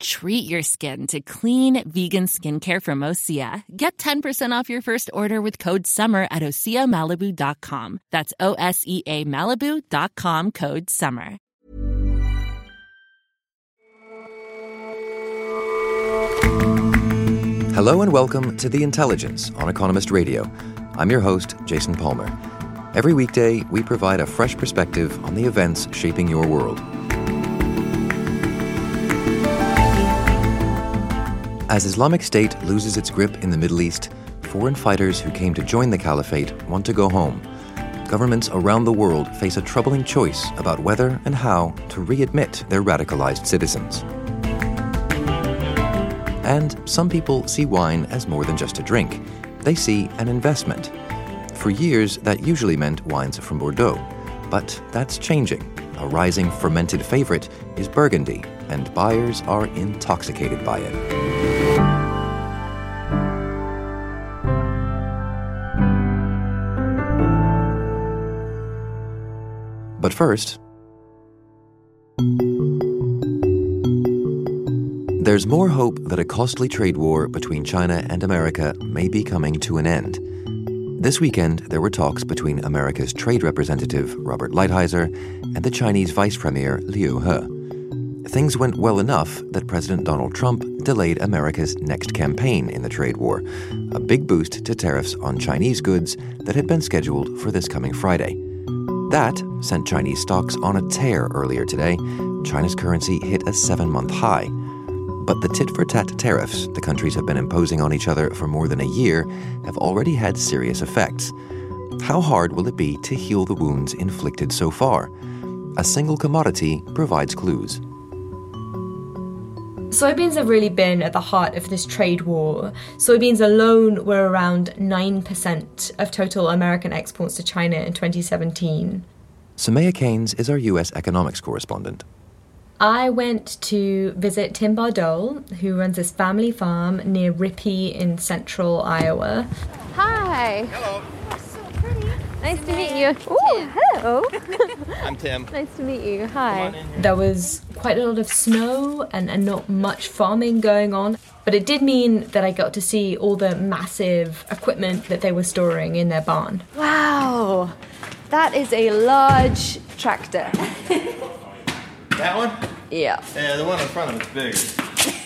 Treat your skin to clean vegan skincare from Osea. Get 10% off your first order with code SUMMER at OseaMalibu.com. That's O S E A Malibu.com code SUMMER. Hello and welcome to The Intelligence on Economist Radio. I'm your host, Jason Palmer. Every weekday, we provide a fresh perspective on the events shaping your world. As Islamic State loses its grip in the Middle East, foreign fighters who came to join the caliphate want to go home. Governments around the world face a troubling choice about whether and how to readmit their radicalized citizens. And some people see wine as more than just a drink. They see an investment. For years, that usually meant wines from Bordeaux. But that's changing. A rising fermented favorite is Burgundy, and buyers are intoxicated by it. But first, there's more hope that a costly trade war between China and America may be coming to an end. This weekend, there were talks between America's trade representative, Robert Lighthizer, and the Chinese Vice Premier, Liu He. Things went well enough that President Donald Trump delayed America's next campaign in the trade war, a big boost to tariffs on Chinese goods that had been scheduled for this coming Friday. That sent Chinese stocks on a tear earlier today. China's currency hit a seven month high. But the tit for tat tariffs the countries have been imposing on each other for more than a year have already had serious effects. How hard will it be to heal the wounds inflicted so far? A single commodity provides clues. Soybeans have really been at the heart of this trade war. Soybeans alone were around 9% of total American exports to China in 2017. Soumaya Keynes is our U.S. economics correspondent. I went to visit Tim Bardole, who runs this family farm near Rippey in central Iowa. Hi. Hello, Nice to meet you. Ooh, hello. I'm Tim. nice to meet you. Hi. There was quite a lot of snow and, and not much farming going on, but it did mean that I got to see all the massive equipment that they were storing in their barn. Wow. That is a large tractor. That one? Yeah. Yeah, the one in front of it's bigger.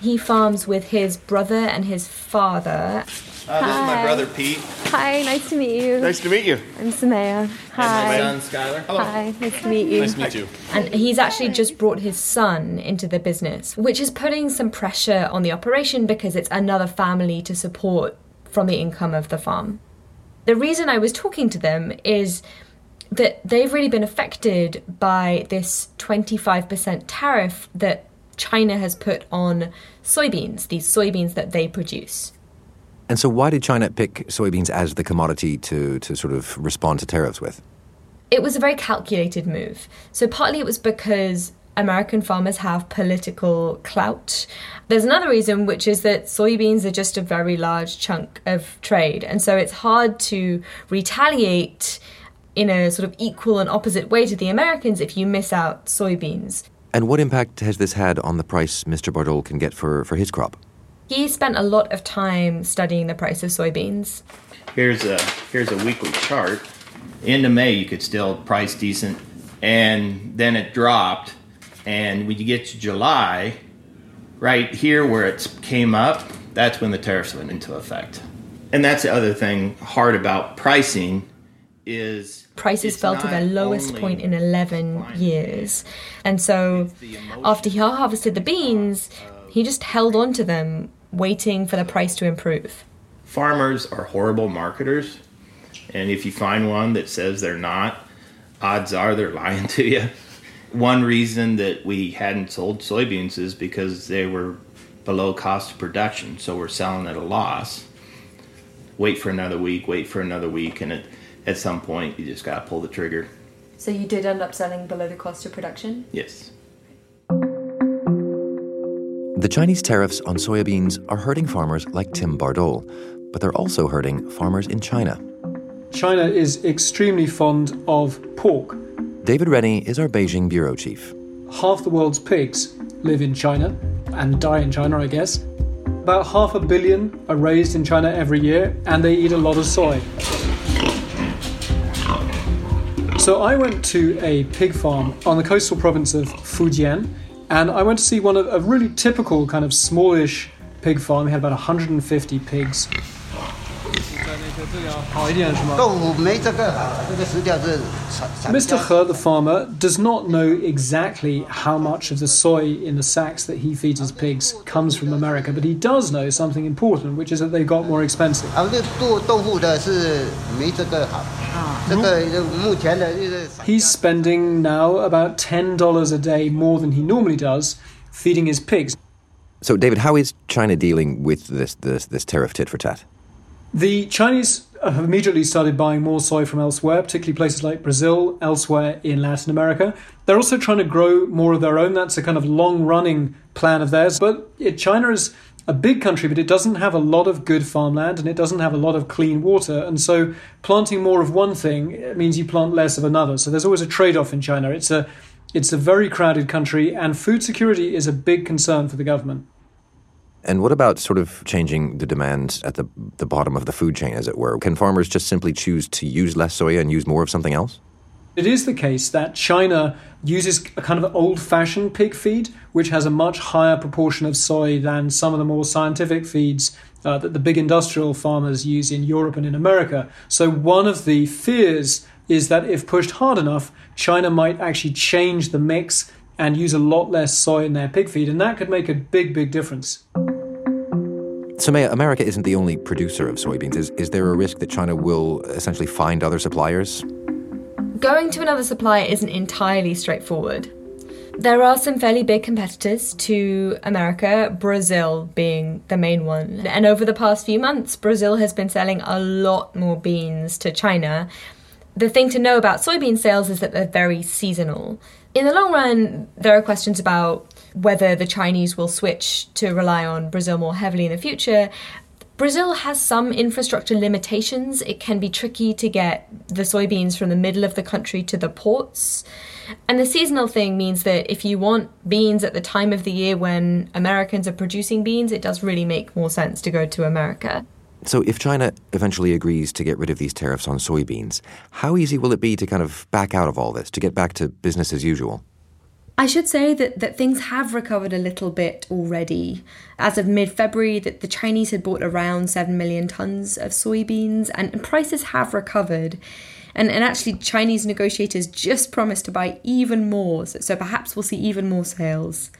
He farms with his brother and his father. Uh, this is my Hi. brother Pete Hi, nice to meet you. Nice to meet you. I'm Soumaya. And Hi. my son Skylar. Hello. Hi, nice to meet you. Nice to meet you. And he's actually just brought his son into the business, which is putting some pressure on the operation because it's another family to support from the income of the farm. The reason I was talking to them is that they've really been affected by this 25% tariff that China has put on soybeans, these soybeans that they produce. And so, why did China pick soybeans as the commodity to, to sort of respond to tariffs with? It was a very calculated move. So, partly it was because American farmers have political clout. There's another reason, which is that soybeans are just a very large chunk of trade. And so, it's hard to retaliate in a sort of equal and opposite way to the Americans if you miss out soybeans. And what impact has this had on the price Mr. Bardole can get for, for his crop? He spent a lot of time studying the price of soybeans. Here's a here's a weekly chart. Into May, you could still price decent, and then it dropped. And when you get to July, right here where it came up, that's when the tariffs went into effect. And that's the other thing hard about pricing is prices it's fell to their lowest point in 11 climate years. And so after he harvested the beans, he just held on to them, waiting for the price to improve. farmers are horrible marketers and if you find one that says they're not odds are they're lying to you one reason that we hadn't sold soybeans is because they were below cost of production so we're selling at a loss wait for another week wait for another week and it, at some point you just got to pull the trigger So you did end up selling below the cost of production? Yes. The Chinese tariffs on soybeans are hurting farmers like Tim Bardole, but they're also hurting farmers in China. China is extremely fond of pork. David Rennie is our Beijing bureau chief. Half the world's pigs live in China and die in China, I guess. About half a billion are raised in China every year, and they eat a lot of soy. So I went to a pig farm on the coastal province of Fujian, and I went to see one of a really typical kind of smallish pig farm. We had about 150 pigs. Mr. He, the farmer, does not know exactly how much of the soy in the sacks that he feeds his pigs comes from America, but he does know something important, which is that they got more expensive. He's spending now about $10 a day more than he normally does feeding his pigs. So, David, how is China dealing with this, this, this tariff tit for tat? The Chinese have immediately started buying more soy from elsewhere, particularly places like Brazil, elsewhere in Latin America. They're also trying to grow more of their own. That's a kind of long running plan of theirs. But China is a big country, but it doesn't have a lot of good farmland and it doesn't have a lot of clean water. And so planting more of one thing means you plant less of another. So there's always a trade off in China. It's a it's a very crowded country, and food security is a big concern for the government. And what about sort of changing the demand at the, the bottom of the food chain, as it were? Can farmers just simply choose to use less soya and use more of something else? It is the case that China uses a kind of old fashioned pig feed, which has a much higher proportion of soy than some of the more scientific feeds uh, that the big industrial farmers use in Europe and in America. So, one of the fears is that if pushed hard enough, China might actually change the mix and use a lot less soy in their pig feed, and that could make a big, big difference. Soumaya, America isn't the only producer of soybeans. Is, is there a risk that China will essentially find other suppliers? Going to another supplier isn't entirely straightforward. There are some fairly big competitors to America, Brazil being the main one. And over the past few months, Brazil has been selling a lot more beans to China. The thing to know about soybean sales is that they're very seasonal. In the long run, there are questions about whether the Chinese will switch to rely on Brazil more heavily in the future. Brazil has some infrastructure limitations. It can be tricky to get the soybeans from the middle of the country to the ports. And the seasonal thing means that if you want beans at the time of the year when Americans are producing beans, it does really make more sense to go to America. So, if China eventually agrees to get rid of these tariffs on soybeans, how easy will it be to kind of back out of all this, to get back to business as usual? I should say that, that things have recovered a little bit already. As of mid February, that the Chinese had bought around 7 million tons of soybeans, and, prices have recovered. And, and actually, Chinese negotiators just promised to buy even more, so, so perhaps we'll see even more sales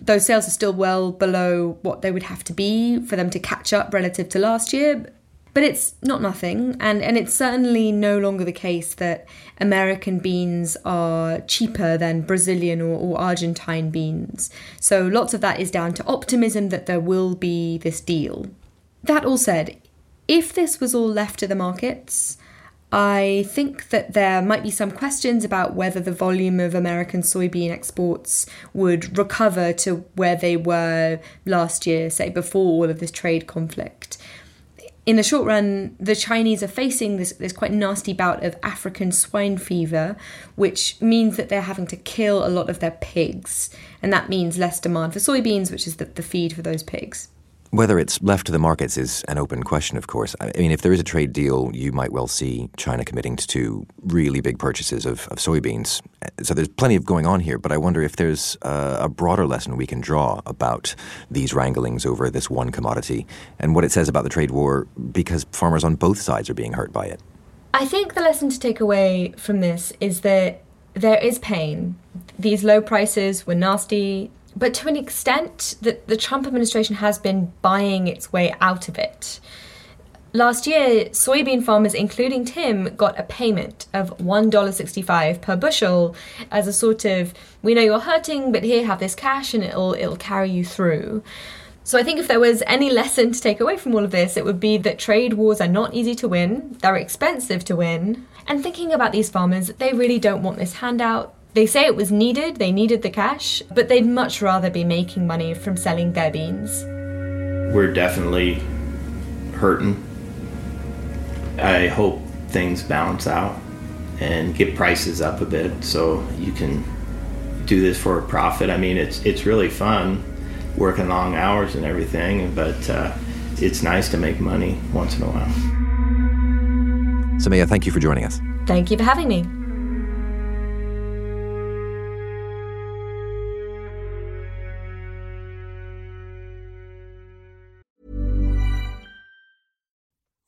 those sales are still well below what they would have to be for them to catch up relative to last year. But it's not nothing, and, and it's certainly no longer the case that American beans are cheaper than Brazilian or, or Argentine beans. So lots of that is down to optimism that there will be this deal. That all said, if this was all left to the markets, I think that there might be some questions about whether the volume of American soybean exports would recover to where they were last year, say before all of this trade conflict. In the short run, the Chinese are facing this, this quite nasty bout of African swine fever, which means that they're having to kill a lot of their pigs. And that means less demand for soybeans, which is the, the feed for those pigs. Whether it's left to the markets is an open question, of course. I mean, if there is a trade deal, you might well see China committing to really big purchases of, of soybeans. So there's plenty of going on here, but I wonder if there's a, a broader lesson we can draw about these wranglings over this one commodity and what it says about the trade war because farmers on both sides are being hurt by it. I think the lesson to take away from this is that there is pain. These low prices were nasty but to an extent, the, the Trump administration has been buying its way out of it. Last year, soybean farmers, including Tim, got a payment of $1.65 per bushel as a sort of, we know you're hurting, but here, have this cash and it'll, it'll carry you through. So I think if there was any lesson to take away from all of this, it would be that trade wars are not easy to win, they're expensive to win. And thinking about these farmers, they really don't want this handout. They say it was needed, they needed the cash, but they'd much rather be making money from selling their beans. We're definitely hurting. I hope things balance out and get prices up a bit so you can do this for a profit. I mean, it's it's really fun working long hours and everything, but uh, it's nice to make money once in a while. Soumaya, thank you for joining us. Thank you for having me.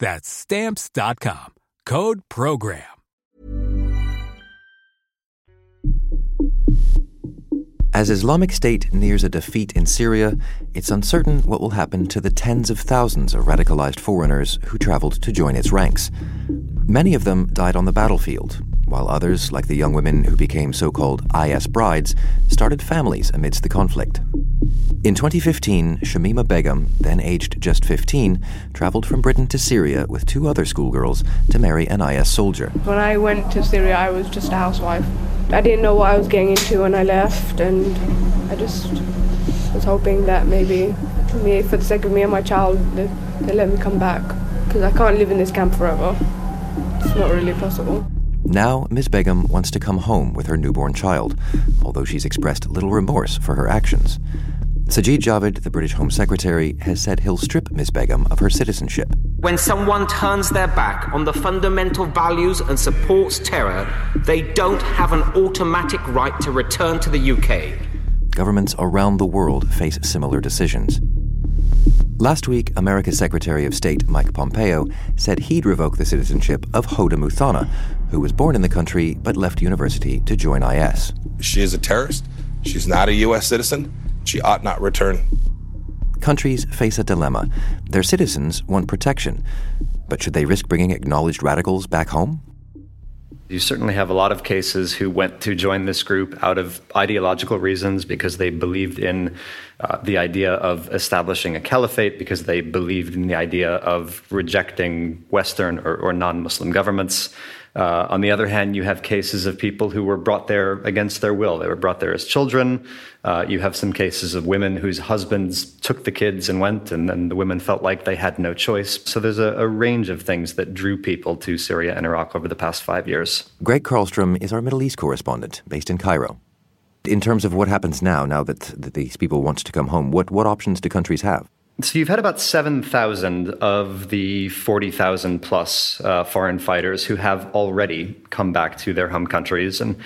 That's stamps.com. Code program. As Islamic State nears a defeat in Syria, it's uncertain what will happen to the tens of thousands of radicalized foreigners who traveled to join its ranks. Many of them died on the battlefield, while others, like the young women who became so called IS brides, started families amidst the conflict. In 2015, Shamima Begum, then aged just 15, traveled from Britain to Syria with two other schoolgirls to marry an IS soldier. When I went to Syria, I was just a housewife. I didn't know what I was getting into when I left, and I just was hoping that maybe, me, for the sake of me and my child, they, they let me come back. Because I can't live in this camp forever. It's not really possible. Now, Ms. Begum wants to come home with her newborn child, although she's expressed little remorse for her actions. Sajid Javid, the British Home Secretary, has said he'll strip Ms. Begum of her citizenship. When someone turns their back on the fundamental values and supports terror, they don't have an automatic right to return to the UK. Governments around the world face similar decisions. Last week, America's Secretary of State Mike Pompeo said he'd revoke the citizenship of Hoda Muthana, who was born in the country but left university to join IS. She is a terrorist. She's not a U.S. citizen. She ought not return. Countries face a dilemma. Their citizens want protection, but should they risk bringing acknowledged radicals back home? You certainly have a lot of cases who went to join this group out of ideological reasons because they believed in uh, the idea of establishing a caliphate, because they believed in the idea of rejecting Western or, or non Muslim governments. Uh, on the other hand, you have cases of people who were brought there against their will. They were brought there as children. Uh, you have some cases of women whose husbands took the kids and went, and then the women felt like they had no choice. So there's a, a range of things that drew people to Syria and Iraq over the past five years. Greg Carlstrom is our Middle East correspondent based in Cairo. In terms of what happens now, now that, that these people want to come home, what, what options do countries have? So you've had about 7,000 of the 40,000 plus uh, foreign fighters who have already come back to their home countries. And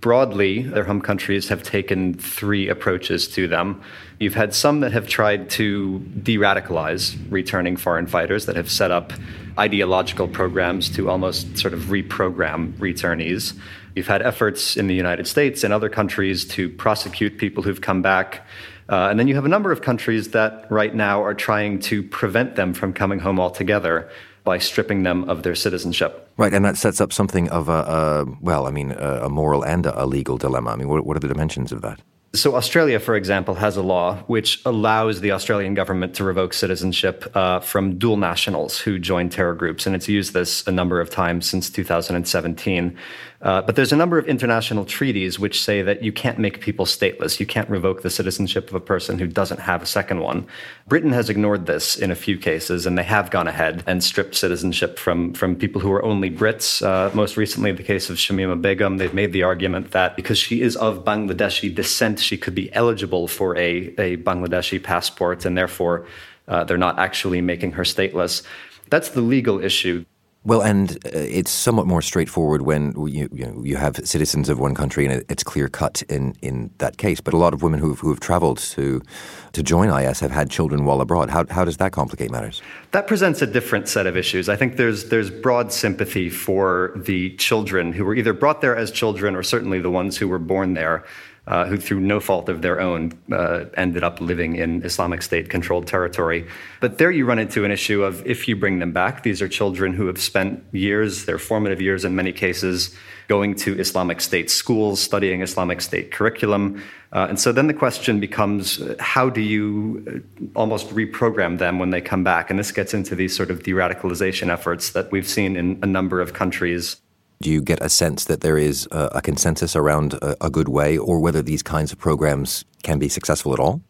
broadly, their home countries have taken three approaches to them. You've had some that have tried to de radicalize returning foreign fighters, that have set up ideological programs to almost sort of reprogram returnees. You've had efforts in the United States and other countries to prosecute people who've come back. Uh, and then you have a number of countries that right now are trying to prevent them from coming home altogether by stripping them of their citizenship. Right, and that sets up something of a, a well, I mean, a, a, moral and a legal dilemma. I mean, what, what are the dimensions of that? So, Australia, for example, has a law which allows the Australian government to revoke citizenship uh, from dual nationals who join terror groups. And it's used this a number of times since 2017. Uh, but there's a number of international treaties which say that you can't make people stateless. You can't revoke the citizenship of a person who doesn't have a second one. Britain has ignored this in a few cases, and they have gone ahead and stripped citizenship from, from people who are only Brits. Uh, most recently, the case of Shamima Begum, they've made the argument that because she is of Bangladeshi descent, she could be eligible for a, a Bangladeshi passport, and therefore uh, they're not actually making her stateless. That's the legal issue. Well, and uh, it's somewhat more straightforward when you, you, know, you have citizens of one country and it's clear cut in, in that case. But a lot of women who've, who've traveled to, to join IS have had children while abroad. How, how does that complicate matters? That presents a different set of issues. I think there's, there's broad sympathy for the children who were either brought there as children or certainly the ones who were born there uh, who, through no fault of their own, uh, ended up living in Islamic State controlled territory. But there you run into an issue of if you bring them back, these are children who have spent years, their formative years in many cases, going to Islamic State schools, studying Islamic State curriculum. Uh, and so then the question becomes how do you uh, almost reprogram them when they come back? And this gets into these sort of de radicalization efforts that we've seen in a number of countries do you get a sense that there is a, a consensus around a, a good way, or whether these kinds of programs can be successful at all?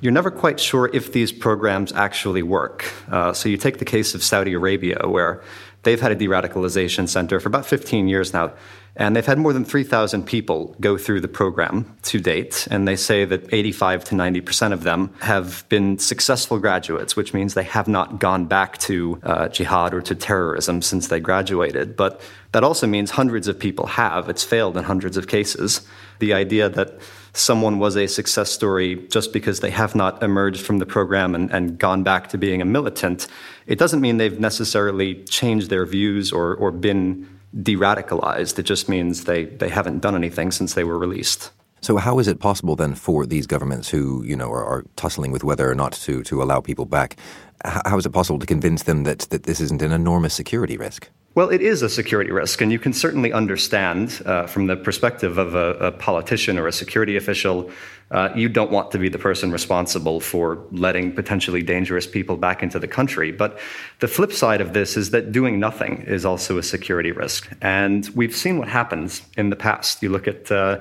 You're never quite sure if these programs actually work. Uh, so you take the case of Saudi Arabia, where they've had a de radicalization center for about 15 years now. And they've had more than 3,000 people go through the program to date. And they say that 85 to 90% of them have been successful graduates, which means they have not gone back to uh, jihad or to terrorism since they graduated. But that also means hundreds of people have. It's failed in hundreds of cases. The idea that someone was a success story just because they have not emerged from the program and, and gone back to being a militant, it doesn't mean they've necessarily changed their views or, or been de radicalized. It just means they, they haven't done anything since they were released. So how is it possible then for these governments who, you know, are, are, tussling with whether or not to, to allow people back, how is it possible to convince them that, that this isn't an enormous security risk? Well, it is a security risk, and you can certainly understand uh, from the perspective of a, a, politician or a security official, uh, you don't want to be the person responsible for letting potentially dangerous people back into the country. But the flip side of this is that doing nothing is also a security risk. And we've seen what happens in the past. You look at uh,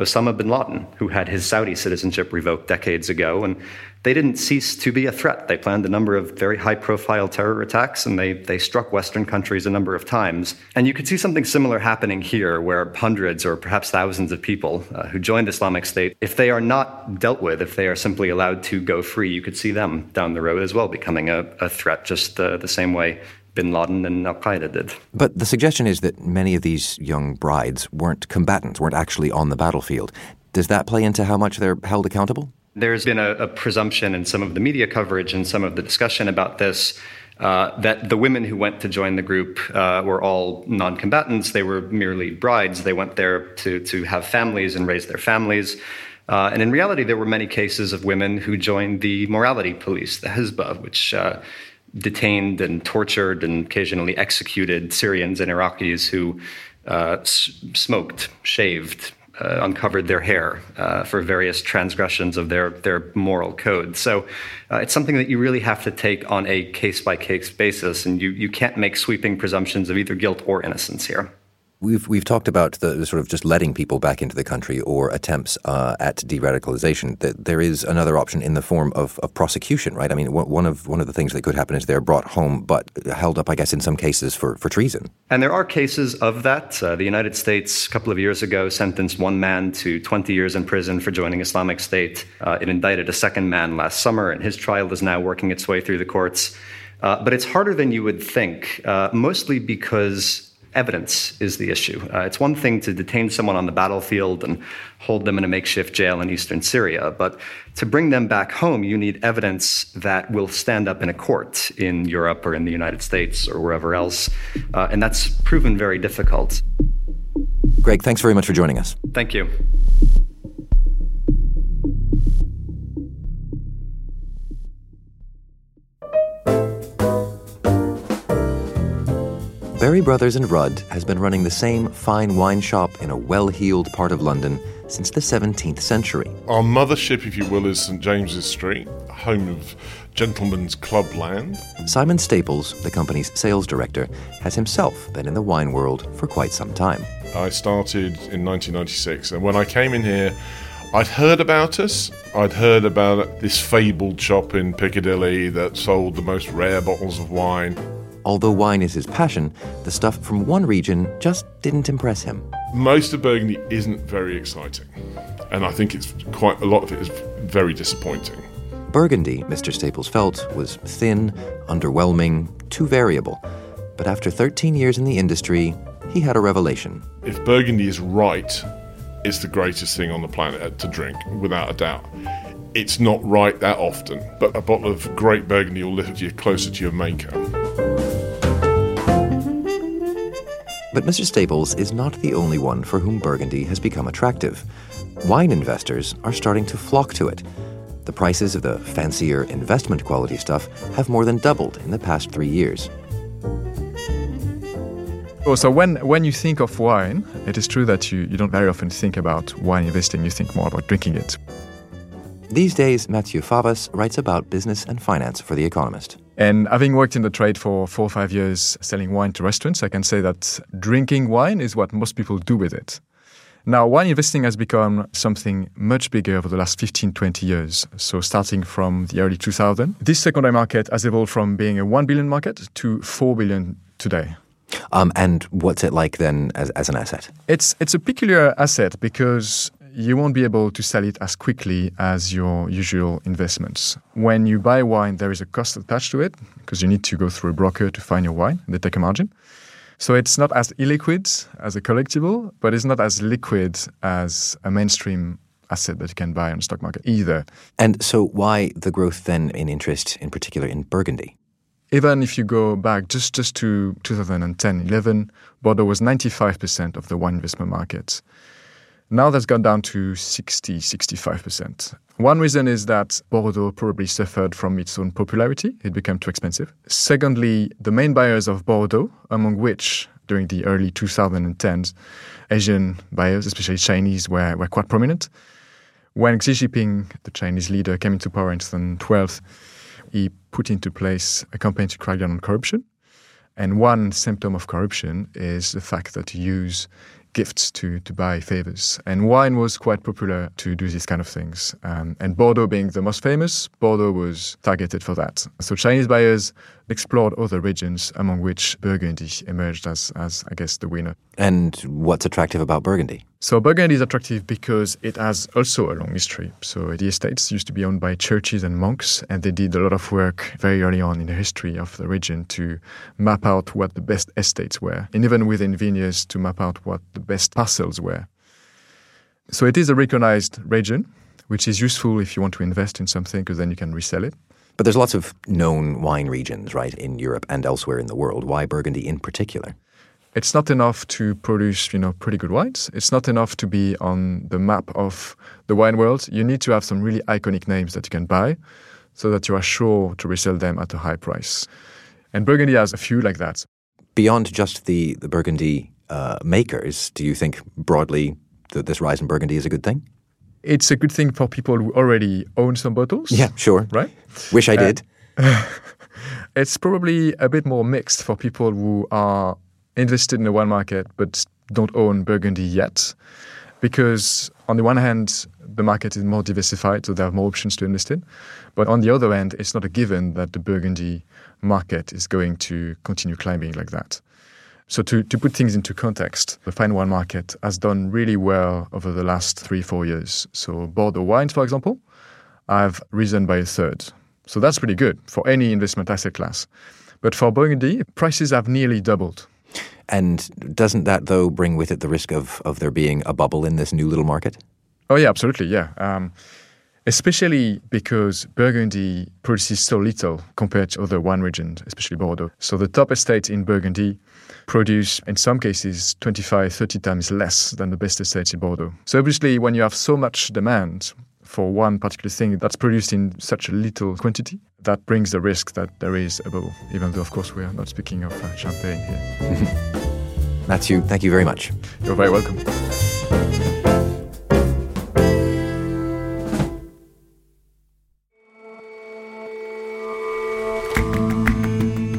Osama bin Laden, who had his Saudi citizenship revoked decades ago, and they didn't cease to be a threat. They planned a number of very high profile terror attacks and they, they struck Western countries a number of times. And you could see something similar happening here, where hundreds or perhaps thousands of people uh, who joined Islamic State, if they are not dealt with, if they are simply allowed to go free, you could see them down the road as well becoming a, a threat, just uh, the same way bin Laden and Al Qaeda did. But the suggestion is that many of these young brides weren't combatants, weren't actually on the battlefield. Does that play into how much they're held accountable? There's been a, a presumption in some of the media coverage and some of the discussion about this uh, that the women who went to join the group uh, were all non combatants. They were merely brides. They went there to, to have families and raise their families. Uh, and in reality, there were many cases of women who joined the morality police, the Hisbah, which uh, detained and tortured and occasionally executed Syrians and Iraqis who uh, s- smoked, shaved, uh, uncovered their hair uh, for various transgressions of their, their moral code. So uh, it's something that you really have to take on a case by case basis, and you, you can't make sweeping presumptions of either guilt or innocence here. We've we've talked about the sort of just letting people back into the country or attempts uh, at de-radicalization. That there is another option in the form of, of prosecution, right? I mean, one of one of the things that could happen is they're brought home, but held up, I guess, in some cases for, for treason. And there are cases of that. Uh, the United States, a couple of years ago, sentenced one man to 20 years in prison for joining Islamic State. Uh, it indicted a second man last summer, and his trial is now working its way through the courts. Uh, but it's harder than you would think, uh, mostly because evidence is the issue. Uh, it's one thing to detain someone on the battlefield and hold them in a makeshift jail in eastern Syria, but to bring them back home, you need evidence that will stand up in a court in Europe or in the United States or wherever else. Uh, and that's proven very difficult. Greg, thanks very much for joining us. Thank you. Berry Brothers and Rudd has been running the same fine wine shop in a well heeled part of London since the 17th century. Our mothership, if you will, is St James's Street, home of Gentlemen's Club Land. Simon Staples, the company's sales director, has himself been in the wine world for quite some time. I started in 1996, and when I came in here, I'd heard about us. I'd heard about this fabled shop in Piccadilly that sold the most rare bottles of wine. Although wine is his passion, the stuff from one region just didn't impress him. Most of Burgundy isn't very exciting, and I think it's quite a lot of it is very disappointing. Burgundy, Mr. Staples felt, was thin, underwhelming, too variable. But after 13 years in the industry, he had a revelation. If Burgundy is right, it's the greatest thing on the planet to drink, without a doubt. It's not right that often, but a bottle of great Burgundy will lift you closer to your maker. But Mr. Staples is not the only one for whom Burgundy has become attractive. Wine investors are starting to flock to it. The prices of the fancier investment quality stuff have more than doubled in the past three years. Oh, so when, when you think of wine, it is true that you, you don't very often think about wine investing, you think more about drinking it. These days, Matthieu Favas writes about business and finance for The Economist. And having worked in the trade for four or five years selling wine to restaurants, I can say that drinking wine is what most people do with it. Now, wine investing has become something much bigger over the last 15, 20 years. So, starting from the early 2000s, this secondary market has evolved from being a 1 billion market to 4 billion today. Um, and what's it like then as, as an asset? It's, it's a peculiar asset because you won't be able to sell it as quickly as your usual investments. When you buy wine, there is a cost attached to it because you need to go through a broker to find your wine. They take a margin. So it's not as illiquid as a collectible, but it's not as liquid as a mainstream asset that you can buy on the stock market either. And so, why the growth then in interest, in particular in Burgundy? Even if you go back just, just to 2010 11, Bordeaux was 95% of the wine investment market. Now that's gone down to 60, 65%. One reason is that Bordeaux probably suffered from its own popularity. It became too expensive. Secondly, the main buyers of Bordeaux, among which during the early 2010s, Asian buyers, especially Chinese, were, were quite prominent. When Xi Jinping, the Chinese leader, came into power in 2012, he put into place a campaign to crack down on corruption. And one symptom of corruption is the fact that you use gifts to, to buy favors. And wine was quite popular to do these kind of things. Um, and Bordeaux being the most famous, Bordeaux was targeted for that. So Chinese buyers explored other regions, among which Burgundy emerged as, as I guess, the winner. And what's attractive about Burgundy? So Burgundy is attractive because it has also a long history. So the estates used to be owned by churches and monks, and they did a lot of work very early on in the history of the region to map out what the best estates were, and even within vineyards to map out what the best parcels were. So it is a recognized region, which is useful if you want to invest in something because then you can resell it. But there's lots of known wine regions, right, in Europe and elsewhere in the world. Why Burgundy in particular? It's not enough to produce, you know, pretty good wines. It's not enough to be on the map of the wine world. You need to have some really iconic names that you can buy so that you are sure to resell them at a high price. And Burgundy has a few like that. Beyond just the, the Burgundy uh, makers, do you think broadly that this rise in Burgundy is a good thing? It's a good thing for people who already own some bottles. Yeah, sure. Right? Wish I did. Uh, it's probably a bit more mixed for people who are invested in the wine market but don't own Burgundy yet. Because on the one hand, the market is more diversified, so there are more options to invest in. But on the other hand, it's not a given that the Burgundy market is going to continue climbing like that. So to, to put things into context, the fine wine market has done really well over the last three, four years. So Bordeaux wines, for example, have risen by a third. So that's pretty good for any investment asset class. But for Burgundy, prices have nearly doubled. And doesn't that, though, bring with it the risk of, of there being a bubble in this new little market? Oh, yeah, absolutely, yeah. Um, especially because Burgundy produces so little compared to other wine regions, especially Bordeaux. So the top estates in Burgundy produce, in some cases, 25, 30 times less than the best estates in Bordeaux. So obviously, when you have so much demand for one particular thing that's produced in such a little quantity, that brings the risk that there is a bubble, even though, of course, we are not speaking of uh, champagne here. Matthew, thank you very much. You're very welcome.